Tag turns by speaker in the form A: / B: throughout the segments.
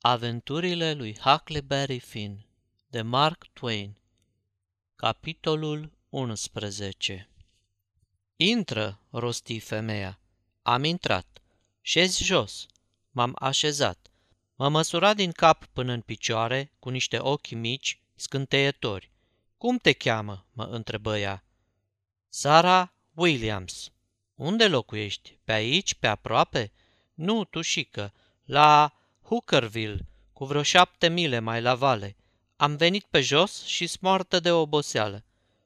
A: Aventurile lui Huckleberry Finn de Mark Twain Capitolul 11 Intră, rosti femeia. Am intrat. Șezi jos. M-am așezat. Mă măsura din cap până în picioare, cu niște ochi mici, scânteietori. Cum te cheamă?" mă întrebă ea. Sara Williams. Unde locuiești? Pe aici, pe aproape?" Nu, tușică, la Hookerville, cu vreo șapte mile mai la vale. Am venit pe jos și smoartă de oboseală.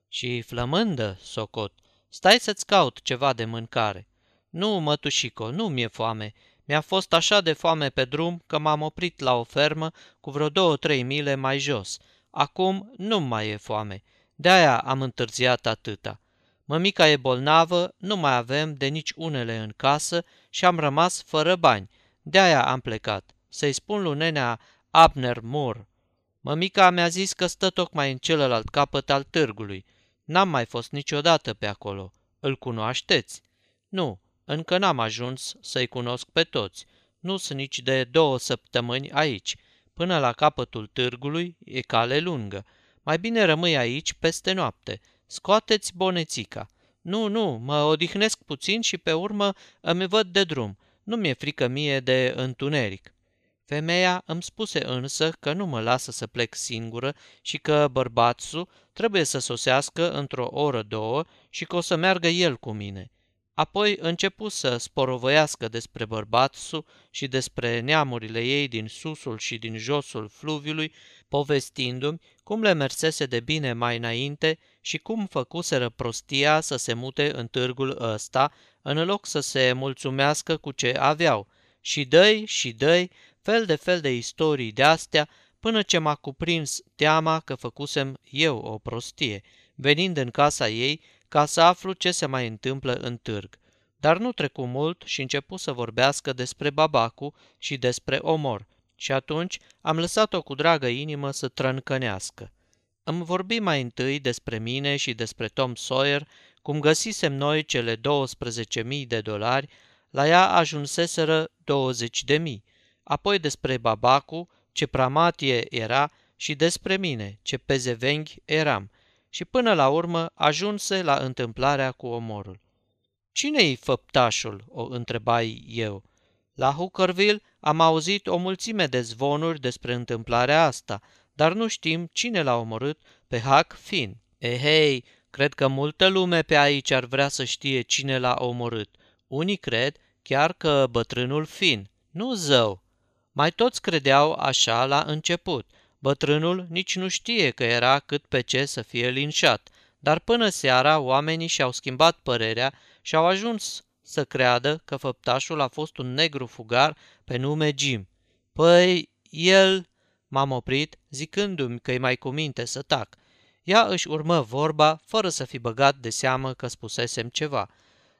A: Și flămândă, socot, stai să-ți caut ceva de mâncare. Nu, mătușico, nu mi-e foame. Mi-a fost așa de foame pe drum că m-am oprit la o fermă cu vreo două-trei mile mai jos. Acum nu mai e foame. De-aia am întârziat atâta. Mămica e bolnavă, nu mai avem de nici unele în casă și am rămas fără bani. De-aia am plecat să-i spun lui nenea Abner Moore. Mămica mi-a zis că stă tocmai în celălalt capăt al târgului. N-am mai fost niciodată pe acolo. Îl cunoașteți? Nu, încă n-am ajuns să-i cunosc pe toți. Nu sunt nici de două săptămâni aici. Până la capătul târgului e cale lungă. Mai bine rămâi aici peste noapte. Scoateți bonețica. Nu, nu, mă odihnesc puțin și pe urmă îmi văd de drum. Nu mi-e frică mie de întuneric. Femeia îmi spuse însă că nu mă lasă să plec singură și că bărbațul trebuie să sosească într-o oră două și că o să meargă el cu mine. Apoi începu să sporovăiască despre bărbațul și despre neamurile ei din susul și din josul fluviului, povestindu-mi cum le mersese de bine mai înainte și cum făcuseră prostia să se mute în târgul ăsta, în loc să se mulțumească cu ce aveau. Și dăi și dăi fel de fel de istorii de astea, până ce m-a cuprins teama că făcusem eu o prostie, venind în casa ei ca să aflu ce se mai întâmplă în târg. Dar nu trecu mult și începu să vorbească despre babacu și despre omor, și atunci am lăsat-o cu dragă inimă să trâncănească. Îmi vorbi mai întâi despre mine și despre Tom Sawyer, cum găsisem noi cele 12.000 de dolari, la ea ajunseseră 20.000 apoi despre babacu, ce pramatie era și despre mine, ce pezevenghi eram, și până la urmă ajunse la întâmplarea cu omorul. Cine-i făptașul?" o întrebai eu. La Hookerville am auzit o mulțime de zvonuri despre întâmplarea asta, dar nu știm cine l-a omorât pe Huck Finn. Ehei, eh, cred că multă lume pe aici ar vrea să știe cine l-a omorât. Unii cred chiar că bătrânul Finn. Nu zău, mai toți credeau așa la început. Bătrânul nici nu știe că era cât pe ce să fie linșat, dar până seara oamenii și-au schimbat părerea și au ajuns să creadă că făptașul a fost un negru fugar pe nume Jim. Păi, el... M-am oprit, zicându-mi că-i mai cu minte să tac. Ea își urmă vorba, fără să fi băgat de seamă că spusesem ceva.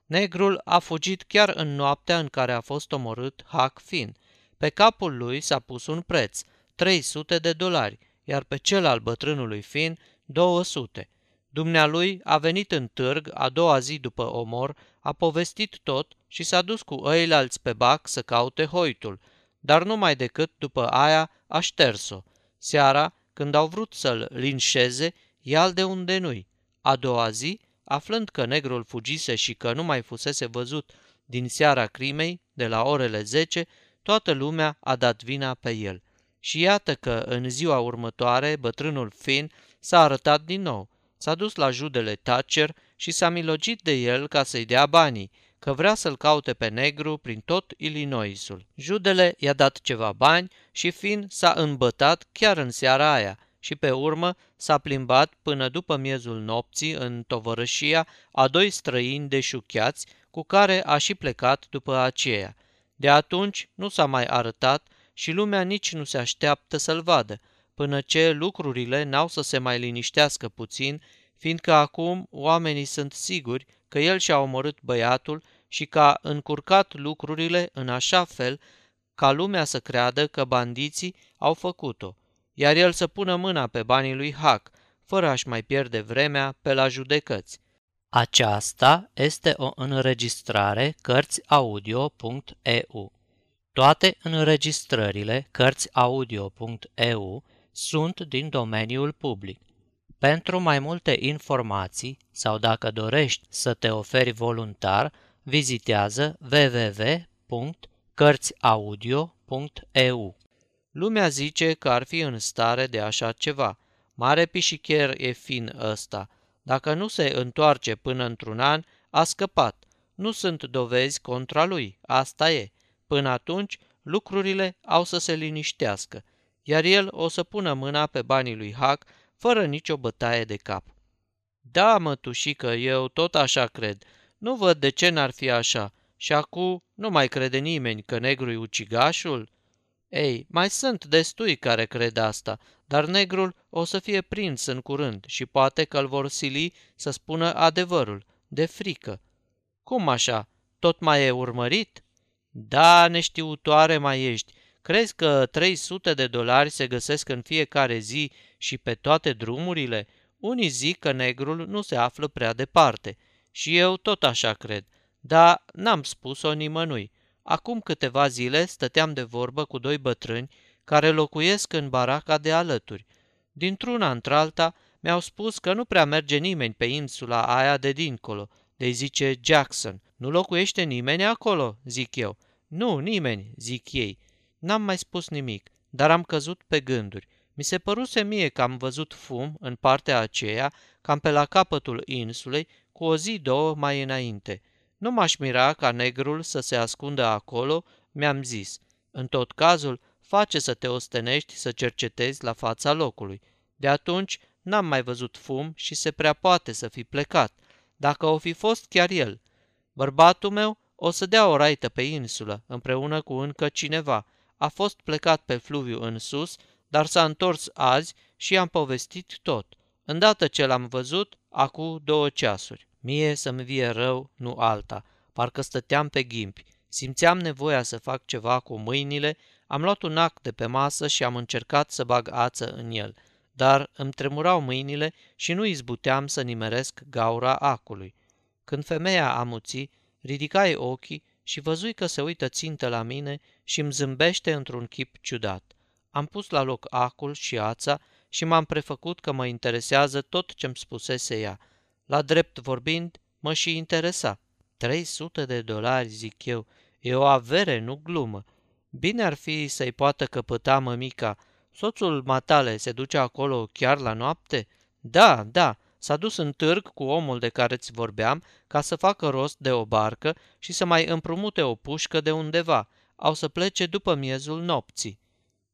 A: Negrul a fugit chiar în noaptea în care a fost omorât Huck Finn. Pe capul lui s-a pus un preț, 300 de dolari, iar pe cel al bătrânului Fin 200. Dumnealui a venit în târg a doua zi după omor, a povestit tot și s-a dus cu ăilalți pe bac să caute hoitul, dar numai decât după aia a șters-o. Seara, când au vrut să-l linșeze, ia de unde nu-i. A doua zi, aflând că negrul fugise și că nu mai fusese văzut din seara crimei, de la orele 10, toată lumea a dat vina pe el. Și iată că în ziua următoare bătrânul Finn s-a arătat din nou. S-a dus la judele Thatcher și s-a milogit de el ca să-i dea banii, că vrea să-l caute pe negru prin tot Illinoisul. Judele i-a dat ceva bani și Finn s-a îmbătat chiar în seara aia și pe urmă s-a plimbat până după miezul nopții în tovărășia a doi străini deșuchiați cu care a și plecat după aceea. De atunci nu s-a mai arătat și lumea nici nu se așteaptă să-l vadă, până ce lucrurile n-au să se mai liniștească puțin, fiindcă acum oamenii sunt siguri că el și-a omorât băiatul și că a încurcat lucrurile în așa fel ca lumea să creadă că bandiții au făcut-o, iar el să pună mâna pe banii lui Hac, fără a-și mai pierde vremea pe la judecăți. Aceasta este o înregistrare Cărțiaudio.eu. Toate înregistrările Cărțiaudio.eu sunt din domeniul public. Pentru mai multe informații sau dacă dorești să te oferi voluntar, vizitează www.cărțiaudio.eu. Lumea zice că ar fi în stare de așa ceva. Mare pișicher e fin ăsta. Dacă nu se întoarce până într-un an, a scăpat. Nu sunt dovezi contra lui, asta e. Până atunci, lucrurile au să se liniștească, iar el o să pună mâna pe banii lui Hac fără nicio bătaie de cap. Da, mătușică, eu tot așa cred. Nu văd de ce n-ar fi așa. Și acum nu mai crede nimeni că negru-i ucigașul? Ei, mai sunt destui care cred asta, dar negrul o să fie prins în curând și poate că îl vor sili să spună adevărul, de frică. Cum așa? Tot mai e urmărit? Da, neștiutoare mai ești. Crezi că 300 de dolari se găsesc în fiecare zi și pe toate drumurile? Unii zic că negrul nu se află prea departe. Și eu tot așa cred. Dar n-am spus-o nimănui. Acum câteva zile stăteam de vorbă cu doi bătrâni care locuiesc în baraca de alături. Dintr-una într-alta mi-au spus că nu prea merge nimeni pe insula aia de dincolo, de zice Jackson. Nu locuiește nimeni acolo, zic eu. Nu, nimeni, zic ei. N-am mai spus nimic, dar am căzut pe gânduri. Mi se păruse mie că am văzut fum în partea aceea, cam pe la capătul insulei, cu o zi două mai înainte. Nu m-aș mira ca negrul să se ascundă acolo, mi-am zis. În tot cazul, face să te ostenești să cercetezi la fața locului. De atunci n-am mai văzut fum și se prea poate să fi plecat. Dacă o fi fost chiar el. Bărbatul meu o să dea o raită pe insulă, împreună cu încă cineva. A fost plecat pe fluviu în sus, dar s-a întors azi și i-am povestit tot. Îndată ce l-am văzut, acum două ceasuri. Mie să-mi vie rău, nu alta. Parcă stăteam pe ghimpi. Simțeam nevoia să fac ceva cu mâinile, am luat un ac de pe masă și am încercat să bag ață în el, dar îmi tremurau mâinile și nu izbuteam să nimeresc gaura acului. Când femeia amuții, ridicai ochii și văzui că se uită țintă la mine și îmi zâmbește într-un chip ciudat. Am pus la loc acul și ața și m-am prefăcut că mă interesează tot ce-mi spusese ea. La drept vorbind, mă și interesa. 300 de dolari, zic eu, e o avere, nu glumă. Bine ar fi să-i poată căpăta mămica. Soțul matale se duce acolo chiar la noapte? Da, da, s-a dus în târg cu omul de care ți vorbeam ca să facă rost de o barcă și să mai împrumute o pușcă de undeva. Au să plece după miezul nopții.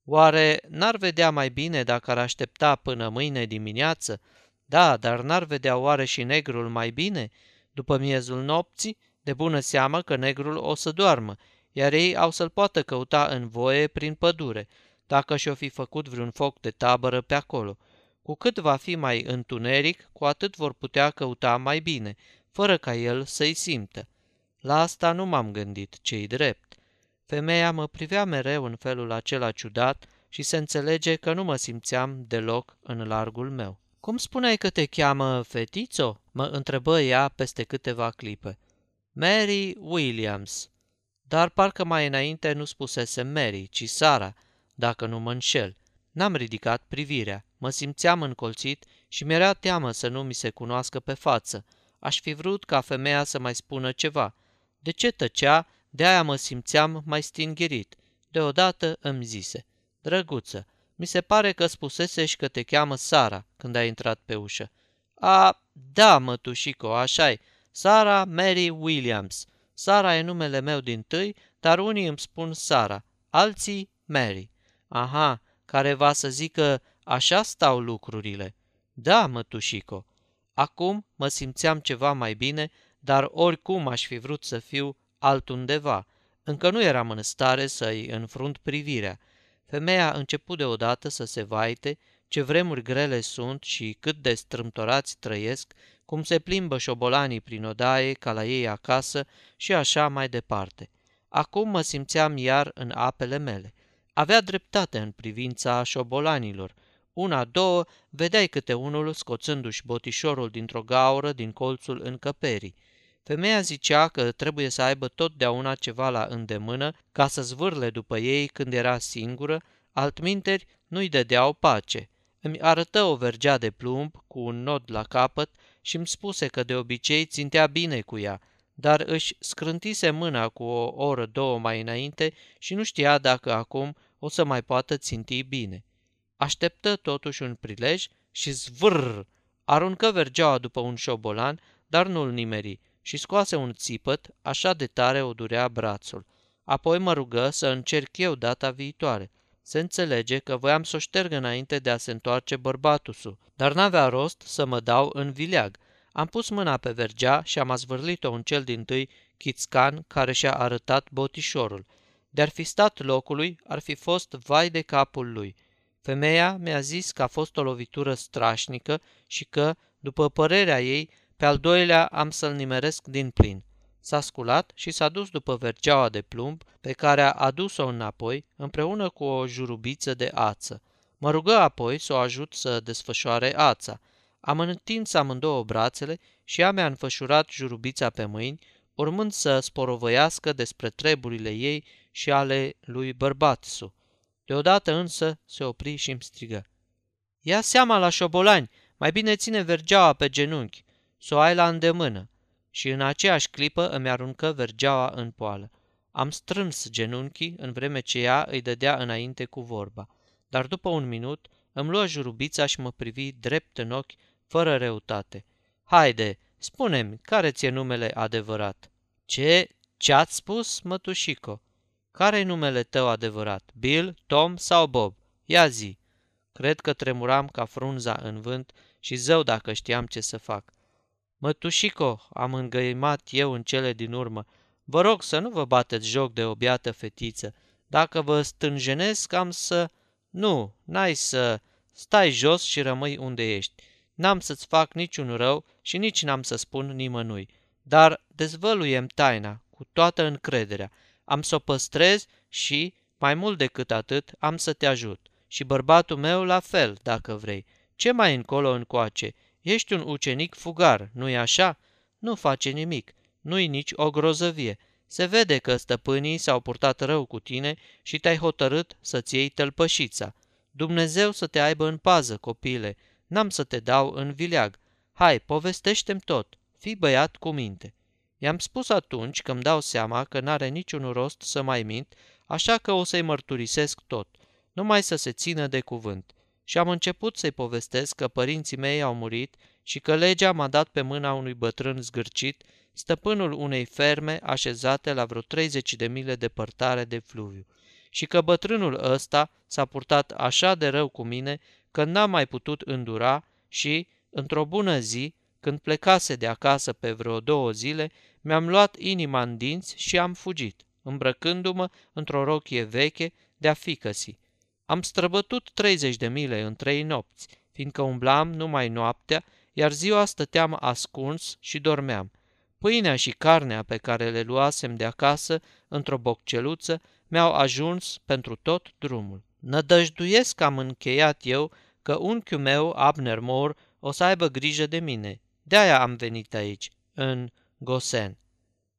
A: Oare n-ar vedea mai bine dacă ar aștepta până mâine dimineață? Da, dar n-ar vedea oare și negrul mai bine? După miezul nopții, de bună seamă că negrul o să doarmă, iar ei au să-l poată căuta în voie prin pădure, dacă și-o fi făcut vreun foc de tabără pe acolo. Cu cât va fi mai întuneric, cu atât vor putea căuta mai bine, fără ca el să-i simtă. La asta nu m-am gândit, cei drept. Femeia mă privea mereu în felul acela ciudat și se înțelege că nu mă simțeam deloc în largul meu. Cum spuneai că te cheamă fetițo?" mă întrebă ea peste câteva clipe. Mary Williams. Dar parcă mai înainte nu spusese Mary, ci Sara, dacă nu mă înșel. N-am ridicat privirea, mă simțeam încolțit și mi-era teamă să nu mi se cunoască pe față. Aș fi vrut ca femeia să mai spună ceva. De ce tăcea, de aia mă simțeam mai stingherit. Deodată îmi zise, Drăguță, mi se pare că spusese și că te cheamă Sara când ai intrat pe ușă. A, da, mătușico, așa e. Sara Mary Williams. Sara e numele meu din tâi, dar unii îmi spun Sara, alții Mary. Aha, care va să zică, așa stau lucrurile. Da, mătușico. Acum mă simțeam ceva mai bine, dar oricum aș fi vrut să fiu altundeva. Încă nu eram în stare să-i înfrunt privirea. Femeia a început deodată să se vaite, ce vremuri grele sunt și cât de strâmtorați trăiesc, cum se plimbă șobolanii prin odaie ca la ei acasă și așa mai departe. Acum mă simțeam iar în apele mele. Avea dreptate în privința șobolanilor. Una, două, vedeai câte unul scoțându-și botișorul dintr-o gaură din colțul încăperii. Femeia zicea că trebuie să aibă totdeauna ceva la îndemână ca să zvârle după ei când era singură, altminteri nu-i dădeau pace. Îmi arătă o vergea de plumb cu un nod la capăt și îmi spuse că de obicei țintea bine cu ea, dar își scrântise mâna cu o oră, două mai înainte și nu știa dacă acum o să mai poată ținti bine. Așteptă totuși un prilej și zvârr, aruncă vergeaua după un șobolan, dar nu-l nimeri și scoase un țipăt, așa de tare o durea brațul. Apoi mă rugă să încerc eu data viitoare. Se înțelege că voiam să o șterg înainte de a se întoarce bărbatul su, dar n-avea rost să mă dau în vileag. Am pus mâna pe vergea și am azvârlit-o în cel din tâi chițcan care și-a arătat botișorul. De-ar fi stat locului, ar fi fost vai de capul lui. Femeia mi-a zis că a fost o lovitură strașnică și că, după părerea ei, pe al doilea am să-l nimeresc din plin. S-a sculat și s-a dus după vergeaua de plumb, pe care a adus-o înapoi, împreună cu o jurubiță de ață. Mă rugă apoi să o ajut să desfășoare ața. Am întins amândouă brațele și ea mi-a înfășurat jurubița pe mâini, urmând să sporovăiască despre treburile ei și ale lui bărbatsu. Deodată însă se opri și îmi strigă. Ia seama la șobolani, mai bine ține vergeaua pe genunchi, să o ai la îndemână. Și în aceeași clipă îmi aruncă vergeaua în poală. Am strâns genunchii în vreme ce ea îi dădea înainte cu vorba. Dar după un minut îmi luă jurubița și mă privi drept în ochi, fără reutate. Haide, spune-mi, care ți-e numele adevărat? Ce? Ce-ați spus, mătușico? Care-i numele tău adevărat? Bill, Tom sau Bob? Ia zi! Cred că tremuram ca frunza în vânt și zău dacă știam ce să fac. Mătușico, am îngăimat eu în cele din urmă, vă rog să nu vă bateți joc de o biată fetiță. Dacă vă stânjenesc, am să... Nu, n-ai să... Stai jos și rămâi unde ești. N-am să-ți fac niciun rău și nici n-am să spun nimănui. Dar dezvăluiem taina cu toată încrederea. Am să o păstrez și, mai mult decât atât, am să te ajut. Și bărbatul meu la fel, dacă vrei. Ce mai încolo încoace? Ești un ucenic fugar, nu-i așa? Nu face nimic, nu-i nici o grozăvie. Se vede că stăpânii s-au purtat rău cu tine și te-ai hotărât să-ți iei tălpășița. Dumnezeu să te aibă în pază, copile, n-am să te dau în vileag. Hai, povestește-mi tot, fii băiat cu minte. I-am spus atunci că îmi dau seama că n-are niciun rost să mai mint, așa că o să-i mărturisesc tot, numai să se țină de cuvânt și am început să-i povestesc că părinții mei au murit și că legea m-a dat pe mâna unui bătrân zgârcit, stăpânul unei ferme așezate la vreo 30 de mile departare de fluviu, și că bătrânul ăsta s-a purtat așa de rău cu mine că n-am mai putut îndura și, într-o bună zi, când plecase de acasă pe vreo două zile, mi-am luat inima în dinți și am fugit, îmbrăcându-mă într-o rochie veche de-a ficăsii am străbătut 30 de mile în trei nopți, fiindcă umblam numai noaptea, iar ziua stăteam ascuns și dormeam. Pâinea și carnea pe care le luasem de acasă într-o bocceluță mi-au ajuns pentru tot drumul. Nădăjduiesc că am încheiat eu că unchiul meu, Abner Moore, o să aibă grijă de mine. De-aia am venit aici, în Gosen.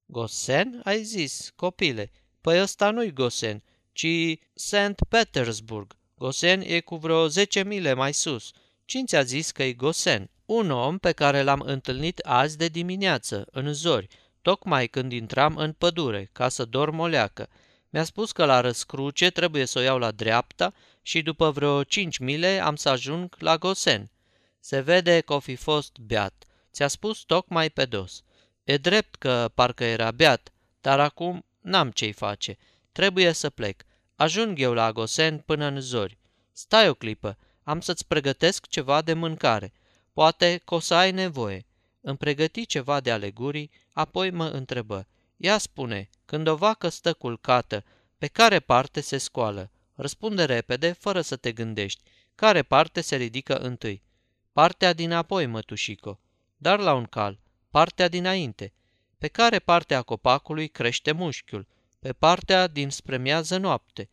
A: Gosen, ai zis, copile. Păi ăsta nu-i Gosen, ci St. Petersburg. Gosen e cu vreo 10 mile mai sus. Cine ți-a zis că e Gosen? Un om pe care l-am întâlnit azi de dimineață, în zori, tocmai când intram în pădure, ca să dorm o leacă. Mi-a spus că la răscruce trebuie să o iau la dreapta și după vreo cinci mile am să ajung la Gosen. Se vede că o fi fost beat. Ți-a spus tocmai pe dos. E drept că parcă era beat, dar acum n-am ce-i face. Trebuie să plec. Ajung eu la Gosen până în zori. Stai o clipă, am să-ți pregătesc ceva de mâncare. Poate că o să ai nevoie. Îmi pregăti ceva de alegurii, apoi mă întrebă. Ea spune, când o vacă stă culcată, pe care parte se scoală? Răspunde repede, fără să te gândești. Care parte se ridică întâi? Partea din apoi, mătușico. Dar la un cal. Partea dinainte. Pe care parte a copacului crește mușchiul? Pe partea din spre miază noapte.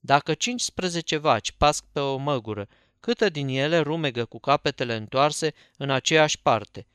A: Dacă 15 vaci pasc pe o măgură, câtă din ele rumegă cu capetele întoarse în aceeași parte?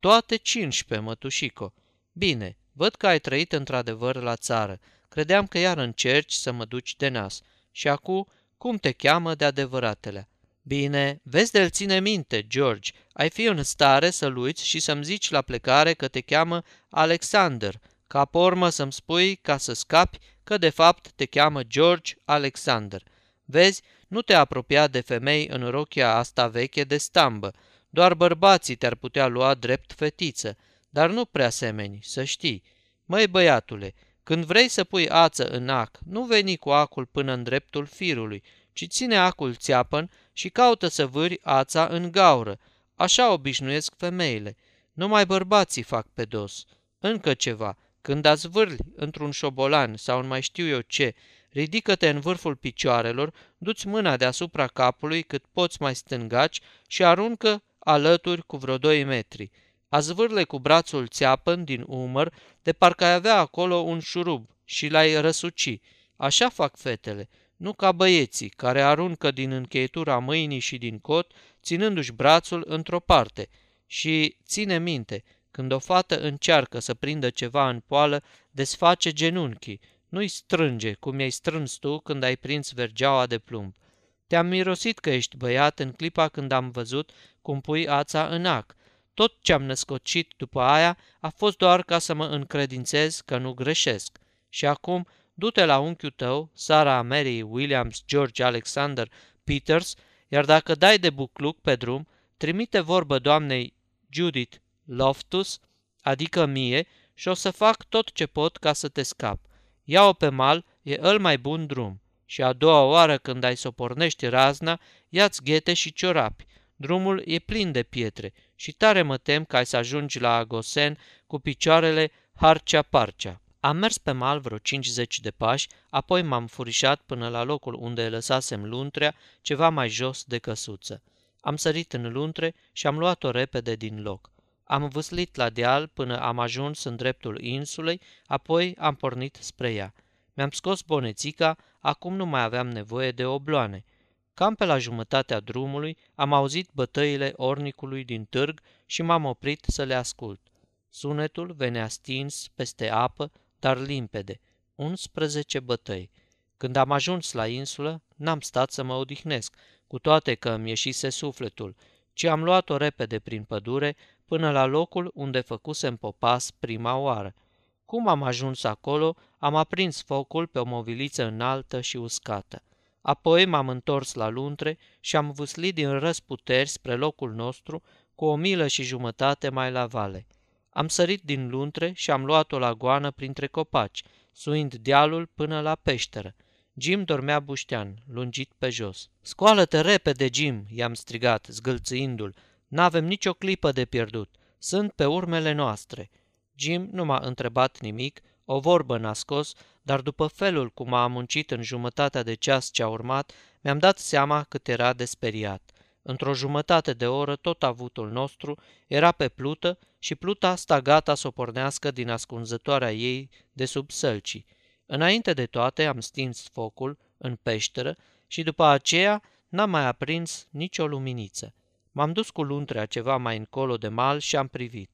A: Toate 15, mătușico. Bine, văd că ai trăit într-adevăr la țară. Credeam că iar încerci să mă duci de nas. Și acum, cum te cheamă de adevăratele? Bine, vezi de-l ține minte, George. Ai fi în stare să-l uiți și să-mi zici la plecare că te cheamă Alexander, ca pe urmă să-mi spui, ca să scapi, că de fapt te cheamă George Alexander. Vezi, nu te apropia de femei în rochia asta veche de stambă. Doar bărbații te-ar putea lua drept fetiță, dar nu prea semeni, să știi. Măi, băiatule, când vrei să pui ață în ac, nu veni cu acul până în dreptul firului, ci ține acul țeapăn și caută să vâri ața în gaură. Așa obișnuiesc femeile. Numai bărbații fac pe dos. Încă ceva. Când ați vârli într-un șobolan sau în mai știu eu ce, ridică-te în vârful picioarelor, du-ți mâna deasupra capului cât poți mai stângaci și aruncă alături cu vreo doi metri. A zvârle cu brațul țeapăn din umăr, de parcă ai avea acolo un șurub și l-ai răsuci. Așa fac fetele, nu ca băieții, care aruncă din încheietura mâinii și din cot, ținându-și brațul într-o parte. Și ține minte, când o fată încearcă să prindă ceva în poală, desface genunchii, nu-i strânge cum i-ai strâns tu când ai prins vergeaua de plumb. Te-am mirosit că ești băiat în clipa când am văzut cum pui ața în ac. Tot ce-am născocit după aia a fost doar ca să mă încredințez că nu greșesc. Și acum du-te la unchiul tău, Sara Mary Williams George Alexander Peters, iar dacă dai de bucluc pe drum, trimite vorbă doamnei Judith Loftus, adică mie, și o să fac tot ce pot ca să te scap. Ia-o pe mal, e îl mai bun drum. Și a doua oară când ai să pornești razna, ia-ți ghete și ciorapi. Drumul e plin de pietre și tare mă tem că ai să ajungi la Agosen cu picioarele harcea-parcea. Am mers pe mal vreo 50 de pași, apoi m-am furișat până la locul unde lăsasem luntrea, ceva mai jos de căsuță. Am sărit în luntre și am luat-o repede din loc. Am vâslit la deal până am ajuns în dreptul insulei, apoi am pornit spre ea. Mi-am scos bonețica, acum nu mai aveam nevoie de obloane. Cam pe la jumătatea drumului am auzit bătăile ornicului din târg și m-am oprit să le ascult. Sunetul venea stins peste apă, dar limpede, 11 bătăi. Când am ajuns la insulă, n-am stat să mă odihnesc, cu toate că îmi ieșise sufletul, ci am luat-o repede prin pădure până la locul unde făcusem popas prima oară. Cum am ajuns acolo, am aprins focul pe o moviliță înaltă și uscată. Apoi m-am întors la luntre și am vâslit din răsputeri spre locul nostru cu o milă și jumătate mai la vale. Am sărit din luntre și am luat-o la goană printre copaci, suind dealul până la peșteră. Jim dormea buștean, lungit pe jos. Scoală-te repede, Jim!" i-am strigat, zgâlțâindu-l. N-avem nicio clipă de pierdut. Sunt pe urmele noastre." Jim nu m-a întrebat nimic, o vorbă n-a scos, dar după felul cum a muncit în jumătatea de ceas ce a urmat, mi-am dat seama cât era de speriat. Într-o jumătate de oră tot avutul nostru era pe plută și pluta sta gata să o pornească din ascunzătoarea ei de sub sălcii. Înainte de toate am stins focul în peșteră și după aceea n-am mai aprins nicio luminiță. M-am dus cu luntrea ceva mai încolo de mal și am privit.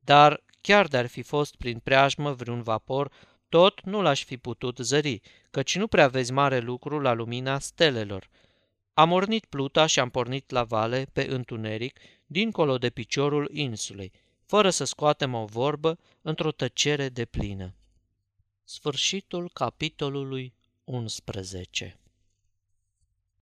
A: Dar chiar de-ar fi fost prin preajmă vreun vapor, tot nu l-aș fi putut zări, căci nu prea vezi mare lucru la lumina stelelor. Am ornit pluta și am pornit la vale, pe întuneric, dincolo de piciorul insulei, fără să scoatem o vorbă, într-o tăcere de plină. Sfârșitul capitolului 11